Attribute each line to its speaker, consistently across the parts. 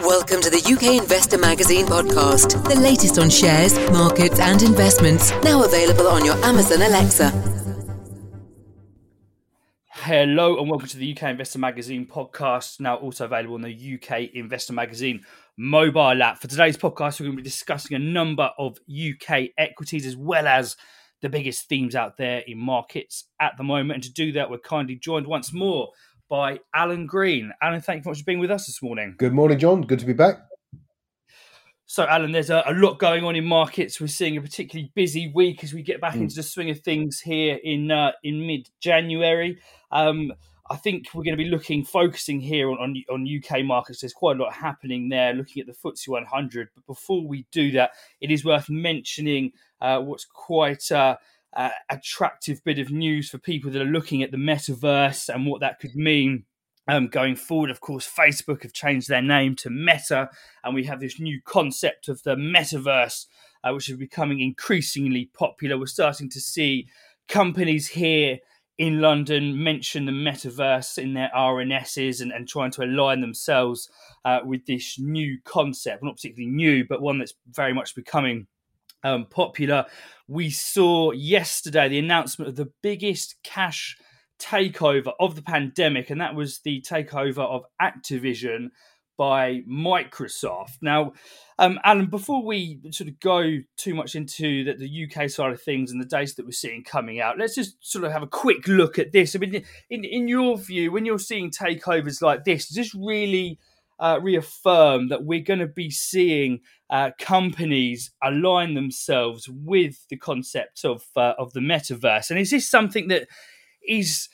Speaker 1: Welcome to the UK Investor Magazine podcast, the latest on shares, markets, and investments. Now available on your Amazon Alexa.
Speaker 2: Hello and welcome to the UK Investor Magazine podcast, now also available on the UK Investor Magazine mobile app. For today's podcast, we're going to be discussing a number of UK equities as well as the biggest themes out there in markets at the moment. And to do that, we're kindly joined once more by Alan Green. Alan, thank you so much for being with us this morning.
Speaker 3: Good morning, John. Good to be back.
Speaker 2: So, Alan, there's a, a, lot going on in markets. We're seeing a particularly busy week as we get back mm. into the swing of things here in uh, in mid January. Um, I think we're going to be looking, focusing here on, on, on UK markets. There's quite a lot happening there, looking at the FTSE 100. But before we do that, it is worth mentioning uh, what's quite uh, attractive bit of news for people that are looking at the metaverse and what that could mean um, going forward. Of course, Facebook have changed their name to Meta, and we have this new concept of the metaverse, uh, which is becoming increasingly popular. We're starting to see companies here in London mention the metaverse in their RNSs and, and trying to align themselves uh, with this new concept. Not particularly new, but one that's very much becoming um, popular. We saw yesterday the announcement of the biggest cash takeover of the pandemic, and that was the takeover of Activision by Microsoft. Now, um, Alan, before we sort of go too much into the, the, UK side of things and the data that we're seeing coming out, let's just sort of have a quick look at this. I mean, in, in your view, when you're seeing takeovers like this, is this really uh, reaffirm that we're going to be seeing uh, companies align themselves with the concept of uh, of the metaverse. And is this something that is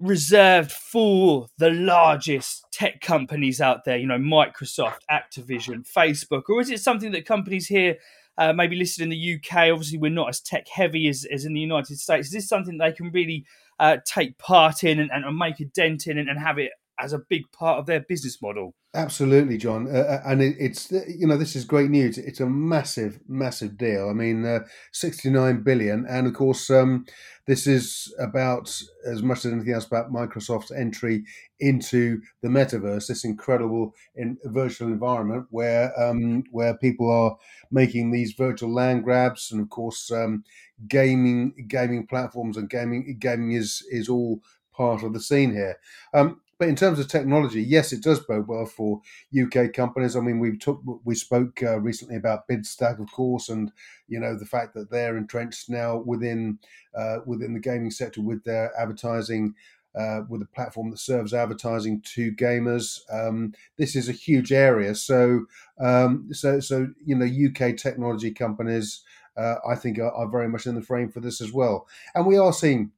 Speaker 2: reserved for the largest tech companies out there? You know, Microsoft, Activision, Facebook, or is it something that companies here? Uh, maybe listed in the UK. Obviously, we're not as tech heavy as, as in the United States. Is this something they can really uh, take part in and, and, make a dent in and, and have it as a big part of their business model.
Speaker 3: Absolutely, John, uh, uh, and it, it's you know this is great news. It's a massive, massive deal. I mean, uh, sixty-nine billion, and of course, um, this is about as much as anything else about Microsoft's entry into the metaverse. This incredible in virtual environment where um, where people are making these virtual land grabs, and of course, um, gaming gaming platforms and gaming gaming is is all part of the scene here. Um, but in terms of technology, yes, it does bode well for UK companies. I mean, we took we spoke uh, recently about Bidstack, of course, and you know the fact that they're entrenched now within uh, within the gaming sector with their advertising. Uh, with a platform that serves advertising to gamers, um, this is a huge area. So, um, so, so you know, UK technology companies, uh, I think, are, are very much in the frame for this as well. And we are seeing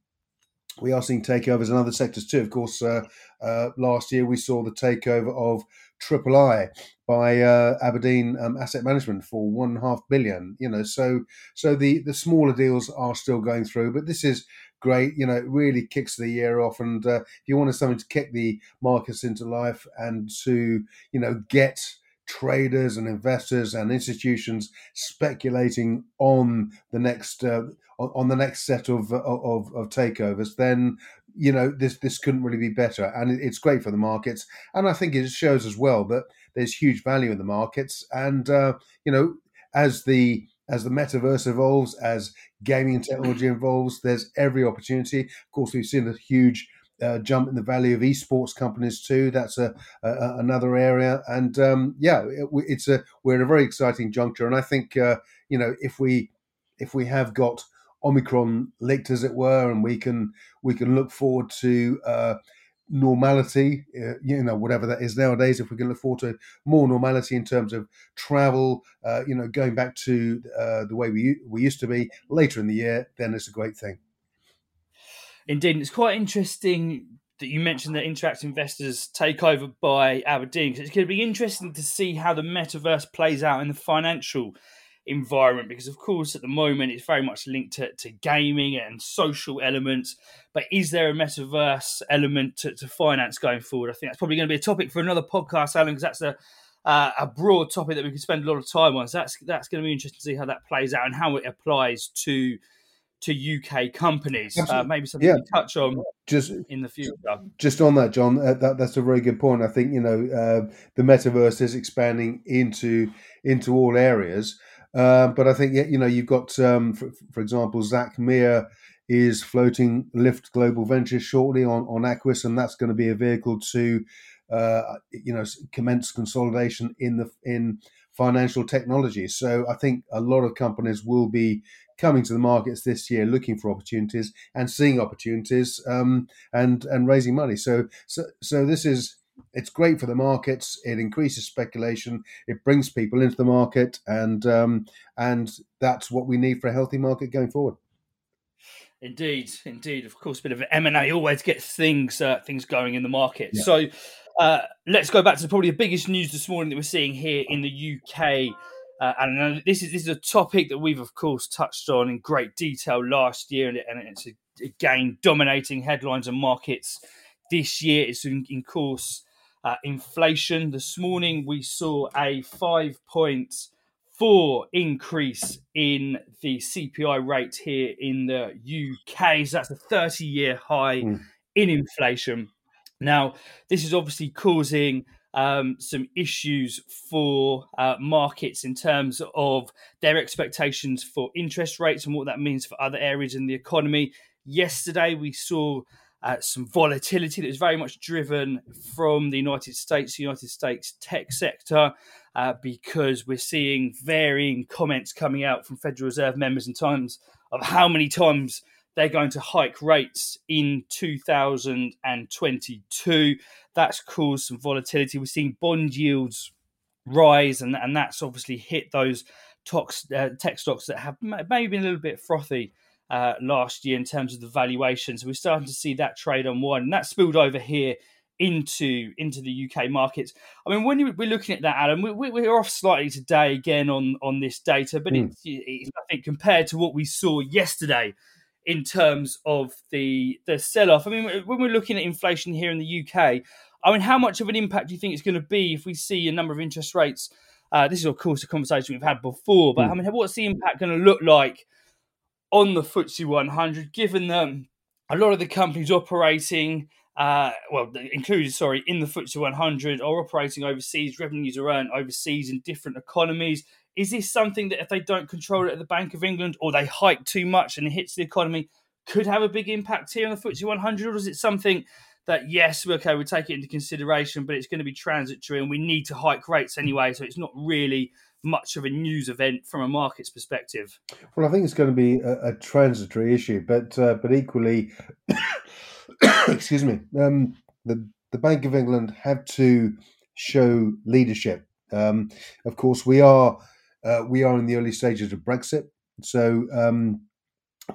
Speaker 3: we are seeing takeovers in other sectors too. Of course, uh, uh, last year we saw the takeover of Triple I by uh, Aberdeen um, Asset Management for one and a half billion. You know, so so the the smaller deals are still going through, but this is great. You know, it really kicks the year off. And uh, if you wanted something to kick the markets into life and to you know get traders and investors and institutions speculating on the next uh, on the next set of, of of takeovers, then you know this this couldn't really be better, and it's great for the markets. And I think it shows as well that there's huge value in the markets, and uh, you know as the as the metaverse evolves, as gaming technology evolves, there's every opportunity. Of course, we've seen a huge uh, jump in the value of esports companies too. That's a, a another area, and um, yeah, it, it's a we're at a very exciting juncture. And I think uh, you know if we if we have got Omicron licked, as it were, and we can we can look forward to. Uh, normality, uh, you know, whatever that is nowadays, if we can look forward to more normality in terms of travel, uh, you know, going back to uh, the way we we used to be later in the year, then it's a great thing.
Speaker 2: Indeed, it's quite interesting that you mentioned that Interactive Investors take over by Aberdeen because it's going to be interesting to see how the metaverse plays out in the financial environment because of course at the moment it's very much linked to, to gaming and social elements but is there a metaverse element to, to finance going forward? I think that's probably going to be a topic for another podcast alan because that's a uh, a broad topic that we could spend a lot of time on. So that's that's going to be interesting to see how that plays out and how it applies to to UK companies. Uh, maybe something yeah. to touch on just in the future.
Speaker 3: Just on that, John, uh, that, that's a very good point. I think you know uh, the metaverse is expanding into into all areas, uh, but I think you know you've got, um, for, for, example, Zak Mir is floating Lift Global Ventures shortly on on Aquis, and that's going to be a vehicle to uh, you know commence consolidation in the in financial technology. So I think a lot of companies will be coming to the markets this year looking for opportunities and seeing opportunities um, and and raising money. So so so this is it's great for the markets. It increases speculation. It brings people into the market, and um, and that's what we need for a healthy market going forward.
Speaker 2: Indeed, indeed. Of course, a bit of M and A always gets things uh, things going in the market. Yeah. So uh, let's go back to probably the biggest news this morning that we're seeing here in the UK. Uh, and this is this is a topic that we've of course touched on in great detail last year, and, and it's again dominating headlines and markets this year. It's in, in course uh, inflation. This morning we saw a five point four increase in the CPI rate here in the UK. So that's a thirty year high mm. in inflation. Now, this is obviously causing um, some issues for uh, markets in terms of their expectations for interest rates and what that means for other areas in the economy. Yesterday, we saw uh, some volatility that was very much driven from the United States, the United States tech sector, uh, because we're seeing varying comments coming out from Federal Reserve members in terms of how many times they're going to hike rates in 2022. That's caused some volatility. We're seeing bond yields rise, and, and that's obviously hit those tox, uh, tech stocks that have maybe been a little bit frothy uh, last year in terms of the valuation. So we're starting to see that trade unwind, and that spilled over here into into the UK markets. I mean, when we're looking at that, Adam, we, are off slightly today again on on this data, but mm. it's, it's, I think compared to what we saw yesterday in terms of the the sell off. I mean, when we're looking at inflation here in the UK, I mean, how much of an impact do you think it's going to be if we see a number of interest rates? Uh, this is, of course, a conversation we've had before, but mm. I mean, what's the impact going to look like on the FTSE 100, given that a lot of the companies operating, uh, well, included, sorry, in the FTSE 100 are operating overseas, revenues are earned overseas in different economies. Is this something that if they don't control it at the Bank of England or they hike too much and it hits the economy, could have a big impact here on the FTSE 100? Or is it something that, yes, okay, we take it into consideration, but it's going to be transitory and we need to hike rates anyway, so it's not really much of a news event from a market's perspective?
Speaker 3: Well, I think it's going to be a, a transitory issue, but uh, but equally, excuse me, um, the the Bank of England have to show leadership. Um, of course, we are uh, we are in the early stages of Brexit, so um,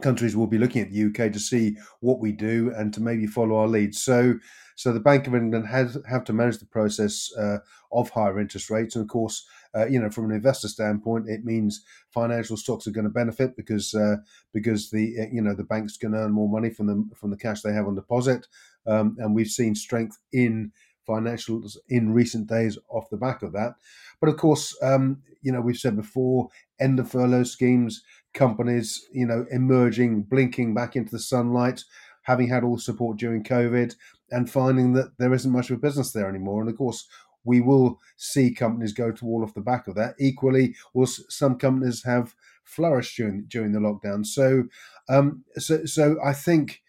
Speaker 3: countries will be looking at the UK to see what we do and to maybe follow our lead. So, so the Bank of England has have to manage the process uh, of higher interest rates, and of course, uh, you know, from an investor standpoint, it means financial stocks are going to benefit because uh, because the uh, you know the bank's to earn more money from the from the cash they have on deposit, um, and we've seen strength in financials in recent days off the back of that. But of course, um, you know, we've said before, end of furlough schemes, companies, you know, emerging, blinking back into the sunlight, having had all the support during COVID, and finding that there isn't much of a business there anymore. And of course, we will see companies go to all off the back of that. Equally, will some companies have flourished during during the lockdown. So, um, so, so I think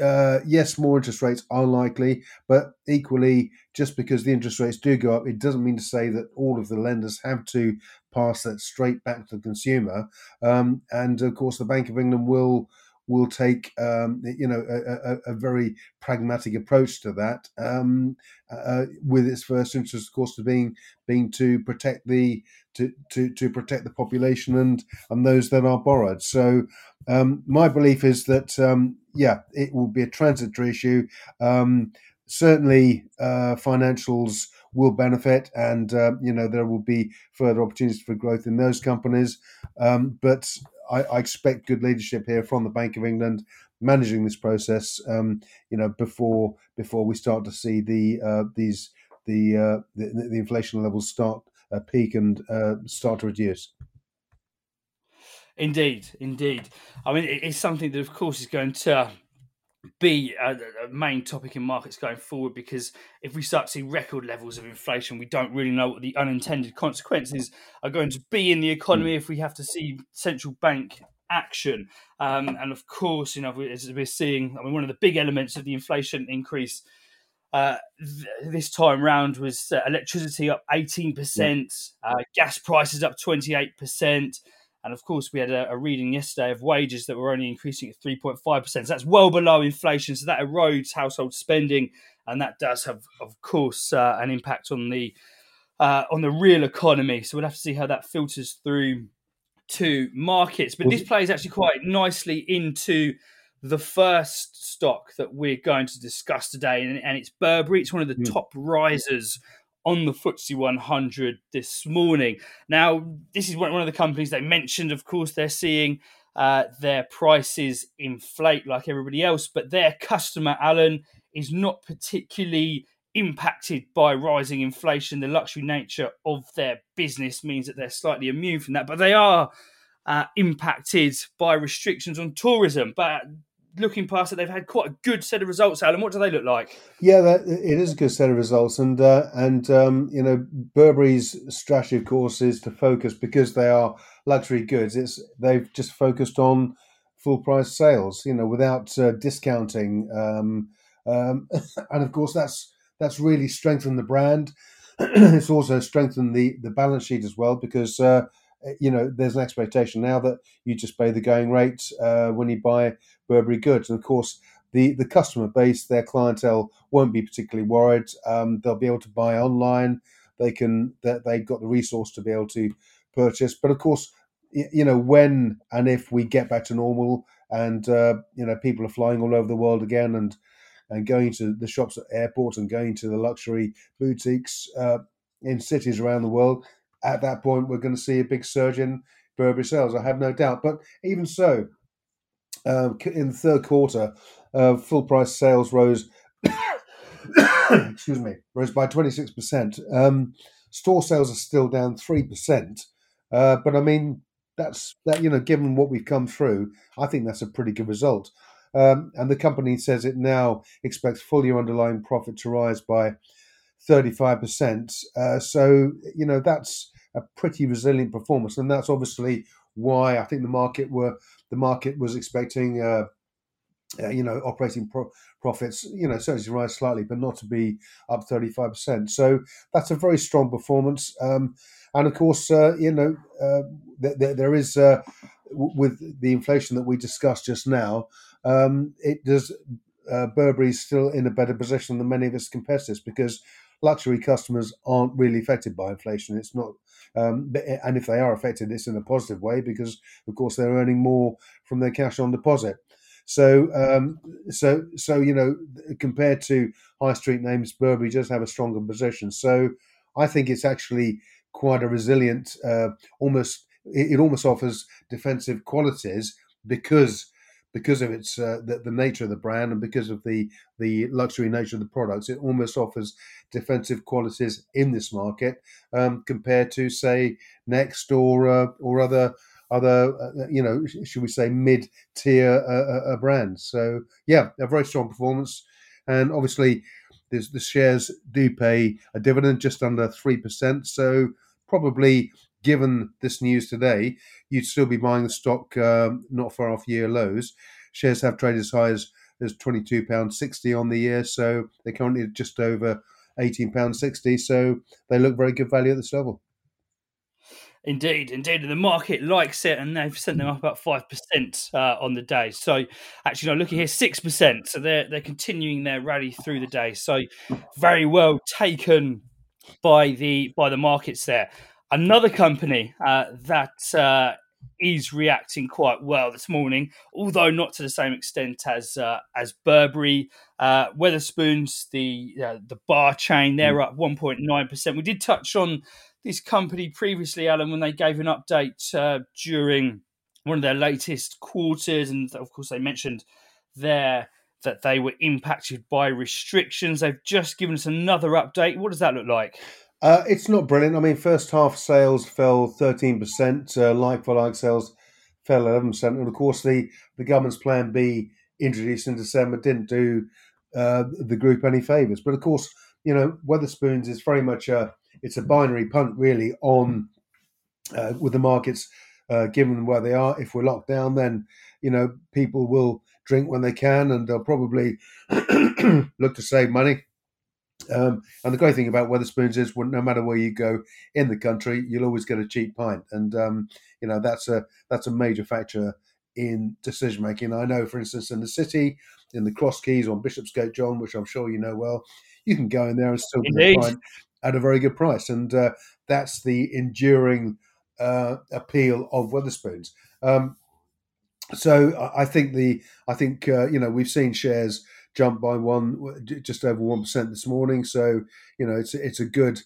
Speaker 3: uh, yes, more interest rates are likely, but equally, just because the interest rates do go up, it doesn't mean to say that all of the lenders have to pass that straight back to the consumer. Um, and of course, the Bank of England will will take um, you know a, a, a, very pragmatic approach to that, um, uh, with its first interest, of course, to being being to protect the to, to, to protect the population and and those that are borrowed. So um, my belief is that um, yeah, it will be a transitory issue. Um, certainly, uh, financials will benefit, and uh, you know there will be further opportunities for growth in those companies. Um, but I, I, expect good leadership here from the Bank of England managing this process. Um, you know before before we start to see the uh, these the, uh, the, the inflation levels start uh, peak and uh, start to reduce.
Speaker 2: Indeed, indeed. I mean, it's something that, of course, is going to be a, a, main topic in markets going forward because if we start to see record levels of inflation, we don't really know what the unintended consequences are going to be in the economy hmm. if we have to see central bank action. Um, and of course, you know, as we're seeing, I mean, one of the big elements of the inflation increase uh, th- this time round was uh, electricity up 18%, yeah. uh, gas prices up 28%. And of course, we had a, a, reading yesterday of wages that were only increasing at 3.5%. So that's well below inflation. So that erodes household spending. And that does have, of course, uh, an impact on the uh, on the real economy. So we'll have to see how that filters through to markets. But this plays actually quite nicely into the first stock that we're going to discuss today, and, and it's Burberry. It's one of the mm. top risers on the FTSE 100 this morning. Now, this is one of the companies they mentioned. Of course, they're seeing uh, their prices inflate like everybody else, but their customer, Alan, is not particularly impacted by rising inflation. The luxury nature of their business means that they're slightly immune from that, but they are uh, impacted by restrictions on tourism. But looking past it, they've had quite a good set of results. Alan, what do they look like?
Speaker 3: Yeah, that, it is a good set of results, and uh, and um, you know Burberry's strategy, of course, is to focus because they are luxury goods. It's they've just focused on full price sales, you know, without uh, discounting, um, um, and of course that's that's really strengthened the brand. it's also strengthened the the balance sheet as well because. Uh, you know, there's an expectation now that you just pay the going rate uh, when you buy Burberry goods. And of course, the, the customer base, their clientele won't be particularly worried. Um, they'll be able to buy online. They can that they've got the resource to be able to purchase. But of course, you know when and if we get back to normal, and uh, you know people are flying all over the world again, and and going to the shops at airports and going to the luxury boutiques uh, in cities around the world. At that point, we're going to see a big surge in Burberry sales. I have no doubt. But even so, um, in the third quarter, uh, full price sales rose. excuse me, rose by twenty six percent. Um, store sales are still down three percent, uh, but I mean that's that you know given what we've come through, I think that's a pretty good result. Um, and the company says it now expects full year underlying profit to rise by 35%. Uh, so, you know, that's a pretty resilient performance. And that's obviously why I think the market were the market was expecting, uh, uh, you know, operating pro- profits, you know, certainly rise slightly, but not to be up 35%. So that's a very strong performance. Um, and of course, uh, you know, uh, th- th- there is, uh, w- with the inflation that we discussed just now, um, it does, uh, Burberry's still in a better position than many of its competitors because luxury customers aren't really affected by inflation. It's not, um, and if they are affected, it's in a positive way because, of course, they're earning more from their cash on deposit. So, um, so, so you know, compared to high street names, Burberry does have a stronger position. So, I think it's actually quite a resilient, uh, almost it, almost offers defensive qualities because because of its uh, the, the, nature of the brand and because of the the luxury nature of the products, it almost offers defensive qualities in this market um, compared to say Next or uh, or other other uh, you know should we say mid tier uh, uh, uh, brands. So yeah, a very strong performance, and obviously the shares do pay a dividend just under three percent. So probably given this news today, you'd still be buying the stock um, not far off year lows. Shares have traded as high as, as £22.60 on the year, so they're currently just over £18.60. So they look very good value at this level.
Speaker 2: Indeed, indeed, and the market likes it, and they've sent them up about five percent uh, on the day. So, actually, no, looking here, six percent. So they're they're continuing their rally through the day. So, very well taken by the by the markets there. Another company uh, that uh, is reacting quite well this morning, although not to the same extent as uh, as Burberry. Uh, Wetherspoons, the uh, the bar chain, they're up 1.9 percent. We did touch on this company previously, Alan, when they gave an update uh, during one of their latest quarters, and of course they mentioned there that they were impacted by restrictions. They've just given us another update. What does that look like?
Speaker 3: Uh, it's not brilliant. I mean, first half sales fell 13%, uh, like for like sales fell 11%. And of course, the, the government's Plan B introduced in December didn't do uh, the group any favours. But of course, you know, Wetherspoons is very much a it's a binary punt really on uh, with the markets uh, given where they are. If we're locked down, then you know people will drink when they can, and they'll probably look to save money. Um, and the great thing about Wetherspoons is, no matter where you go in the country, you'll always get a cheap pint, and um, you know that's a that's a major factor in decision making. I know, for instance, in the city, in the Cross Keys on Bishopsgate, John, which I'm sure you know well, you can go in there and still get a pint at a very good price, and uh, that's the enduring uh, appeal of Wetherspoons. Um, so I think the I think uh, you know we've seen shares jump by one just over one percent this morning. So you know it's it's a good.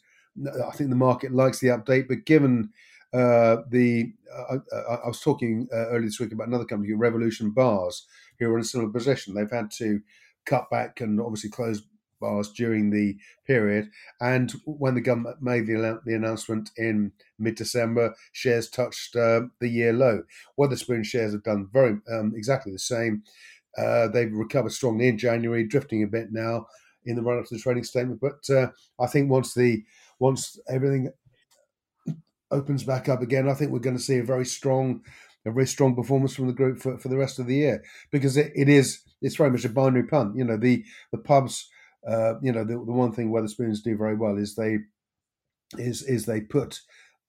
Speaker 3: I think the market likes the update, but given uh, the uh, I, I, was talking uh, earlier this week about another company, Revolution Bars, who are in a similar position. They've had to cut back and obviously close bars during the period. And when the government made the, the announcement in mid December, shares touched uh, the year low. Wetherspoon shares have done very um, exactly the same. Uh, they've recovered strongly in January, drifting a bit now in the run up to the trading statement. But uh, I think once the once everything opens back up again, I think we're going to see a very strong, a very strong performance from the group for, for the rest of the year because it, it is it's very much a binary punt. You know, the the pubs, uh, you know, the, the one thing Wetherspoons do very well is they is is they put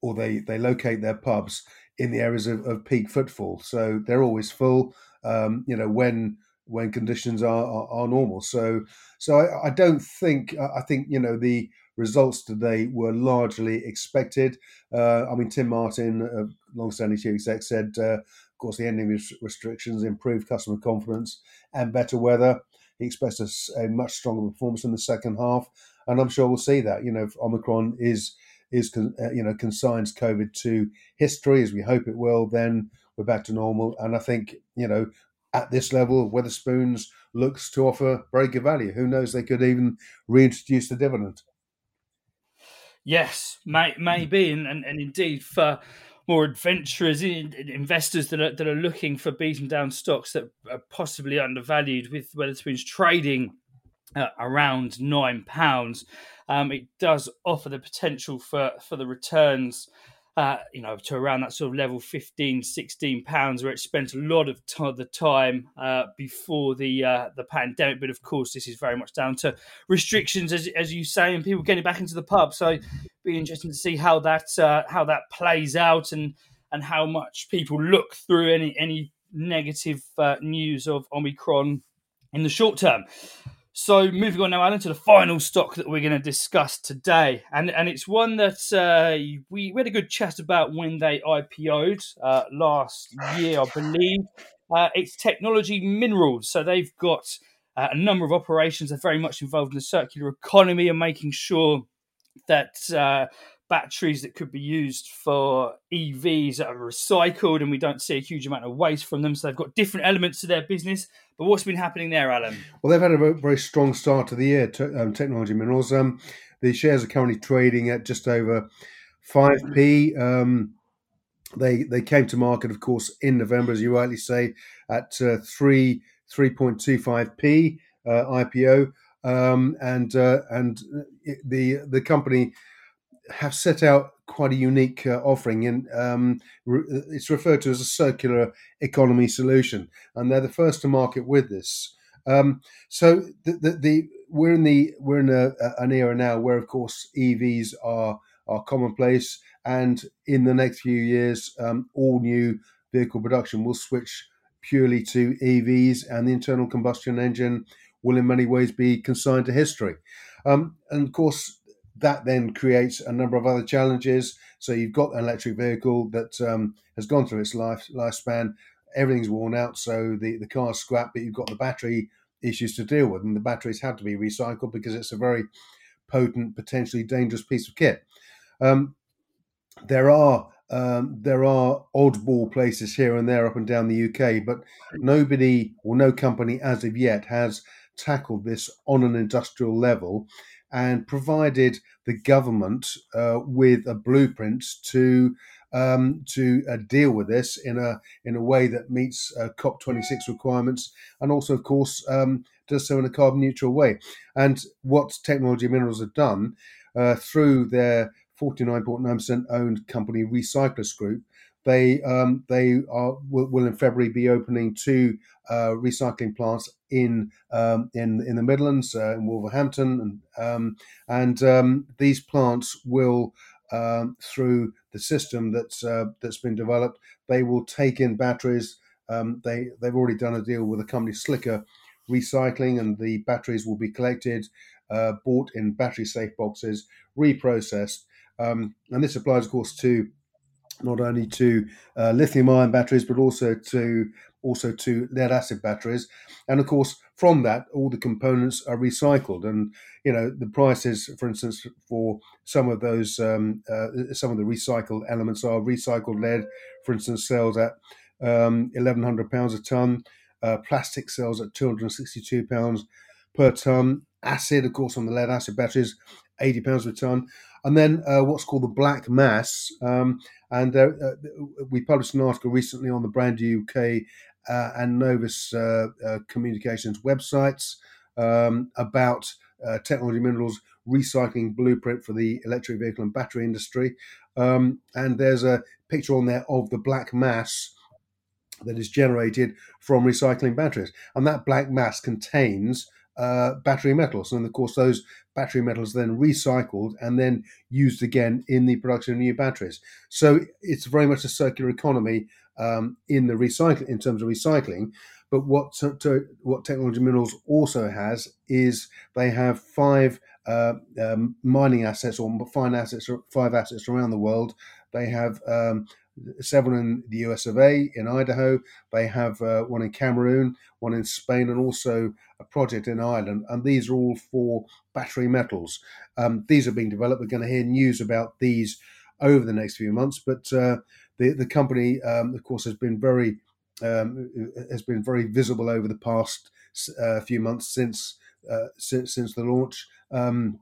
Speaker 3: or they they locate their pubs in the areas of, of peak footfall, so they're always full. Um, you know, when when conditions are, are, are normal. So so I, I don't think I think you know the results today were largely expected. Uh, I mean, Tim Martin, a long-standing chief exec, said, uh, of course, the ending of restrictions improved customer confidence and better weather. He expects a, a, much stronger performance in the second half, and I'm sure we'll see that. You know, Omicron is is uh, you know consigns COVID to history, as we hope it will, then we're back to normal. And I think you know at this level, Wetherspoons looks to offer very good value. Who knows? They could even reintroduce the dividend.
Speaker 2: Yes, may, maybe, and, and, and indeed for more adventurous investors that are that are looking for beaten down stocks that are possibly undervalued, with Wetherspoons trading uh, around nine pounds, um, it does offer the potential for for the returns uh, you know, to around that sort of level 15, 16 pounds, where it spent a lot of t- the time uh, before the uh, the pandemic. But of course, this is very much down to restrictions, as, as you say, and people getting back into the pub. So, be interesting to see how that uh, how that plays out and and how much people look through any any negative uh, news of Omicron in the short term. So moving on now, Alan, to the final stock that we're going to discuss today, and and it's one that uh, we, we had a good chat about when they IPO'd uh, last year, I believe. Uh, it's Technology Minerals, so they've got uh, a number of operations. They're very much involved in the circular economy and making sure that uh, batteries that could be used for EVs that are recycled and we don't see a huge amount of waste from them. So they've got different elements to their business. But what's been happening there, Alan?
Speaker 3: Well, they've had a very strong start to the year, um, Technology Minerals. Um, the shares are currently trading at just over 5p. Um, they they came to market, of course, in November, as you rightly say, at uh, 3 3.25p uh, IPO. Um, and uh, and the the company have set out quite a unique uh, offering, and um, re- it's referred to as a circular economy solution, and they're the first to market with this. Um, so the, the, the, we're in the we're in a, an era now where, of course, EVs are are commonplace, and in the next few years, um, all new vehicle production will switch purely to EVs, and the internal combustion engine will, in many ways, be consigned to history. Um, and of course, that then creates a number of other challenges. So you've got an electric vehicle that um, has gone through its life lifespan. Everything's worn out, so the, the car's scrapped, but you've got the battery issues to deal with. And the batteries have to be recycled because it's a very potent, potentially dangerous piece of kit. Um, there are um, there are oddball places here and there up and down the UK, but nobody or no company as of yet has tackled this on an industrial level and provided the government uh, with a blueprint to um, to uh, deal with this in a in a way that meets uh, COP26 requirements, and also, of course, um, does so in a carbon neutral way. And what Technology Minerals have done uh, through their 49.9% owned company Recyclus Group, they um, they are will, will, in February be opening two uh, recycling plants in um, in in the Midlands uh, in Wolverhampton and um, and um, these plants will um, through the system that's uh, that's been developed. They will take in batteries. They they've already done a deal with a company Slicker Recycling, and the batteries will be collected, uh, bought in battery safe boxes, reprocessed, um, and this applies, of course, to not only to uh, lithium ion batteries but also to also to lead acid batteries. And of course from that all the components are recycled. And you know the prices for instance for some of those um, uh, some of the recycled elements are recycled lead for instance sells at um, 1100 pounds a ton uh, plastic sells at 262 pounds per ton acid of course on the lead acid batteries 80 pounds per ton and then uh, what's called the black mass um, and uh, we published an article recently on the Brand UK uh, and Novus uh, uh, Communications websites um, about Technology Minerals recycling blueprint for the electric vehicle and battery industry. Um, and there's a picture on there of the black mass that is generated from recycling batteries. And that black mass contains uh, battery metals. And of course, those battery metals then recycled and then used again in the production of new batteries. So it's very much a circular economy um, in the recycle in terms of recycling. But what to, to, what Technology Minerals also has is they have five uh, um, mining assets or five assets five assets around the world. They have um, seven in the US of A, in Idaho. They have uh, one in Cameroon, one in Spain, and also a project in Ireland. And these are all for battery metals. Um, these are being developed. We're going to hear news about these over the next few months. But uh, the the company, um, of course, has been very um, has been very visible over the past uh, few months since uh, since since the launch. Um,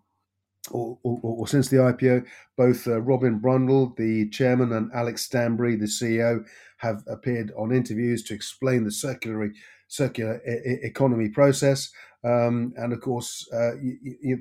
Speaker 3: or, or, or, since the IPO, both uh, Robin Brundle, the chairman, and Alex Stanbury, the CEO, have appeared on interviews to explain the circular circular e- economy process. Um, and of course, uh,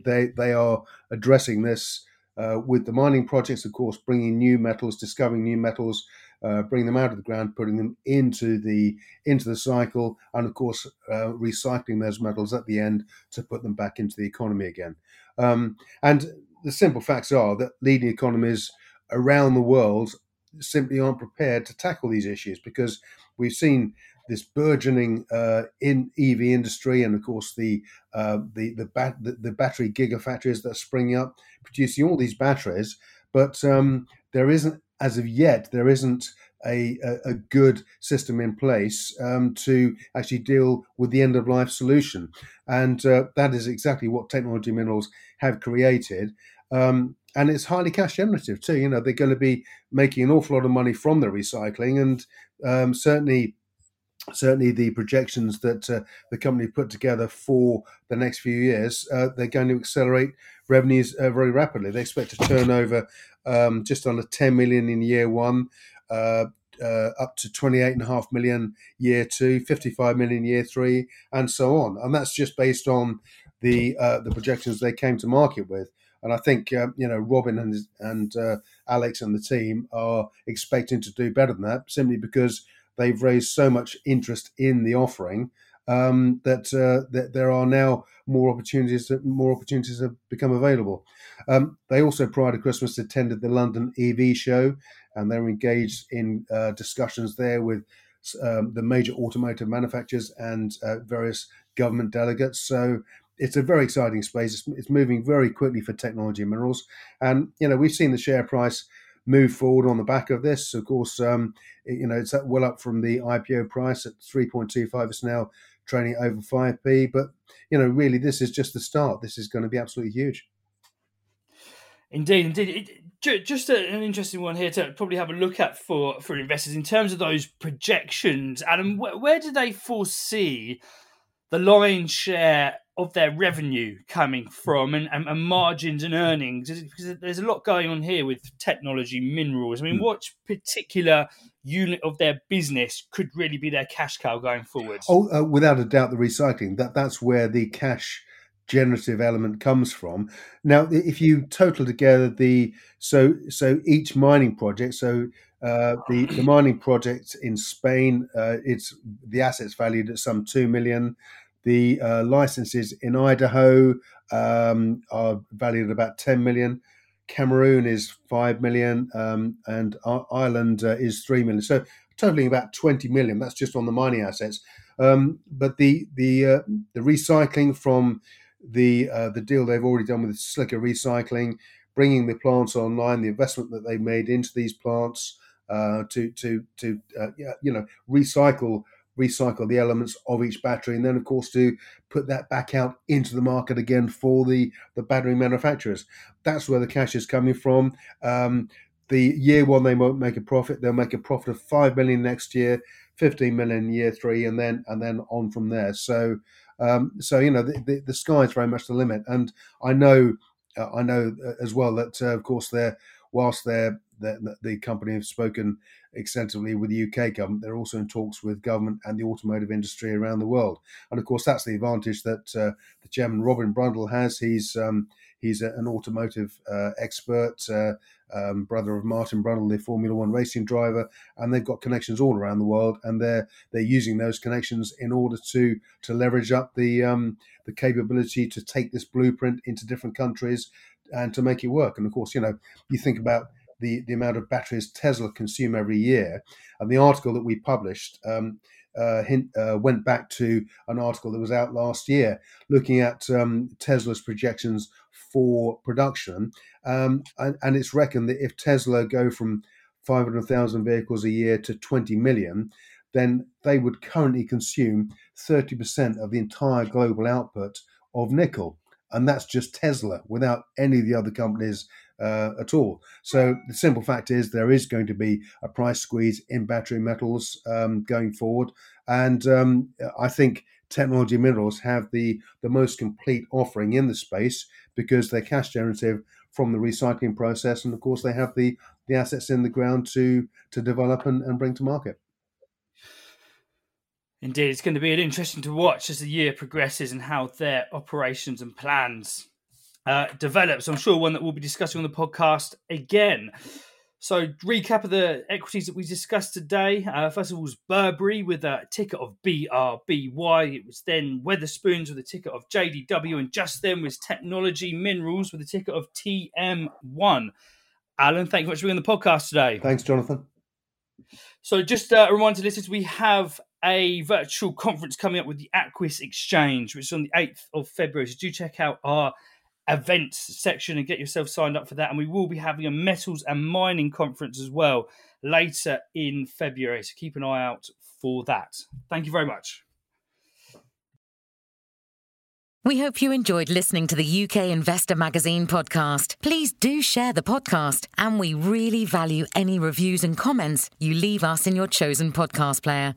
Speaker 3: they they are addressing this uh, with the mining projects, of course, bringing new metals, discovering new metals, uh, bringing them out of the ground, putting them into the into the cycle, and of course, uh, recycling those metals at the end to put them back into the economy again. Um, and the simple facts are that leading economies around the world simply aren't prepared to tackle these issues because we've seen this burgeoning uh, in EV industry, and of course the uh, the the, bat- the, the battery gigafactories that are springing up, producing all these batteries. But um, there isn't, as of yet, there isn't a, a, good system in place um, to actually deal with the end of life solution, and uh, that is exactly what Technology Minerals have created. Um, and it's highly cash generative too. You know, they're going to be making an awful lot of money from the recycling, and um, certainly certainly the projections that uh, the company put together for the next few years, uh, they're going to accelerate revenues uh, very rapidly. They expect to turn over um, just under 10 million in year one, uh, uh, up to 28.5 million year two, 55 million year three, and so on. And that's just based on the uh, the projections they came to market with. And I think you know Robin and and Alex and the team are expecting to do better than that, simply because they've raised so much interest in the offering um, that uh, that there are now more opportunities. That more opportunities have become available. Um, they also, prior to Christmas, attended the London EV show, and they were engaged in uh, discussions there with um, the major automotive manufacturers and uh, various government delegates. So it's a very exciting space. It's, it's, moving very quickly for technology and minerals, and you know we've seen the share price move forward on the back of this. Of course, um, you know, it's well up from the IPO price at 3.25. It's now trading over 5p. But, you know, really, this is just the start. This is going to be absolutely huge.
Speaker 2: Indeed, indeed. It, just a, an interesting one here to probably have a look at for, for investors in terms of those projections. Adam, where, where do they foresee the lion's share of their revenue coming from and, and, and, margins and earnings? Because there's a lot going on here with technology minerals. I mean, mm. what particular unit of their business could really be their cash cow going forward?
Speaker 3: Oh, uh, without a doubt, the recycling. That that's where the cash generative element comes from. Now, if you total together the so so each mining project, so uh, the the mining project in Spain, uh, it's the assets valued at some two million. The uh, licenses in Idaho um, are valued at about 10 million. Cameroon is 5 million, um, and Ireland uh, is 3 million. So, totaling about 20 million. That's just on the mining assets. Um, but the the uh, the recycling from the uh, the deal they've already done with Slicker Recycling, bringing the plants online, the investment that they've made into these plants uh, to to to uh, you know recycle recycle the elements of each battery, and then of course to put that back out into the market again for the the battery manufacturers. That's where the cash is coming from. Um, the year one they won't make a profit; they'll make a profit of five million next year, fifteen million year three, and then and then on from there. So, um, so you know the, the, the sky is very much the limit, and I know uh, I know uh, as well that uh, of course they're whilst they're the, the company have spoken extensively with the UK government. They're also in talks with government and the automotive industry around the world. And of course, that's the advantage that uh, the chairman Robin Brundle has. He's um, he's a, an automotive uh, expert, uh, um, brother of Martin Brundle, the Formula One racing driver, and they've got connections all around the world, and they're they're using those connections in order to to leverage up the um, the capability to take this blueprint into different countries and to make it work. And of course, you know, you think about the, the amount of batteries Tesla consume every year. And the article that we published um, uh, hint, uh, went back to an article that was out last year looking at um, Tesla's projections for production. Um, and, and, it's reckoned that if Tesla go from 500,000 vehicles a year to 20 million, then they would currently consume 30% of the entire global output of nickel. And that's just Tesla without any of the other companies uh, at all. So the simple fact is there is going to be a price squeeze in battery metals um, going forward, and um, I think technology minerals have the the most complete offering in the space because they're cash generative from the recycling process, and of course they have the the assets in the ground to to develop and, and bring to market.
Speaker 2: Indeed, it's going to be interesting to watch as the year progresses and how their operations and plans uh, develops. I'm sure one that we'll be discussing on the podcast again. So, recap of the equities that we discussed today. Uh, first of all, was Burberry with a ticker of BRBY. It was then Wetherspoons with a ticker of JDW, and just then was Technology Minerals with a ticker of TM1. Alan, thank you much for being on the podcast today.
Speaker 3: Thanks, Jonathan.
Speaker 2: So, just uh, a reminder to listeners, we have a virtual conference coming up with the Aquis Exchange, which is on the 8th of February. So, do check out our events section and get yourself signed up for that. And we will be having a metals and mining conference as well later in February. So keep an eye out for that. Thank you very much.
Speaker 1: We hope you enjoyed listening to the UK Investor Magazine podcast. Please do share the podcast, and we really value any reviews and comments you leave us in your chosen podcast player.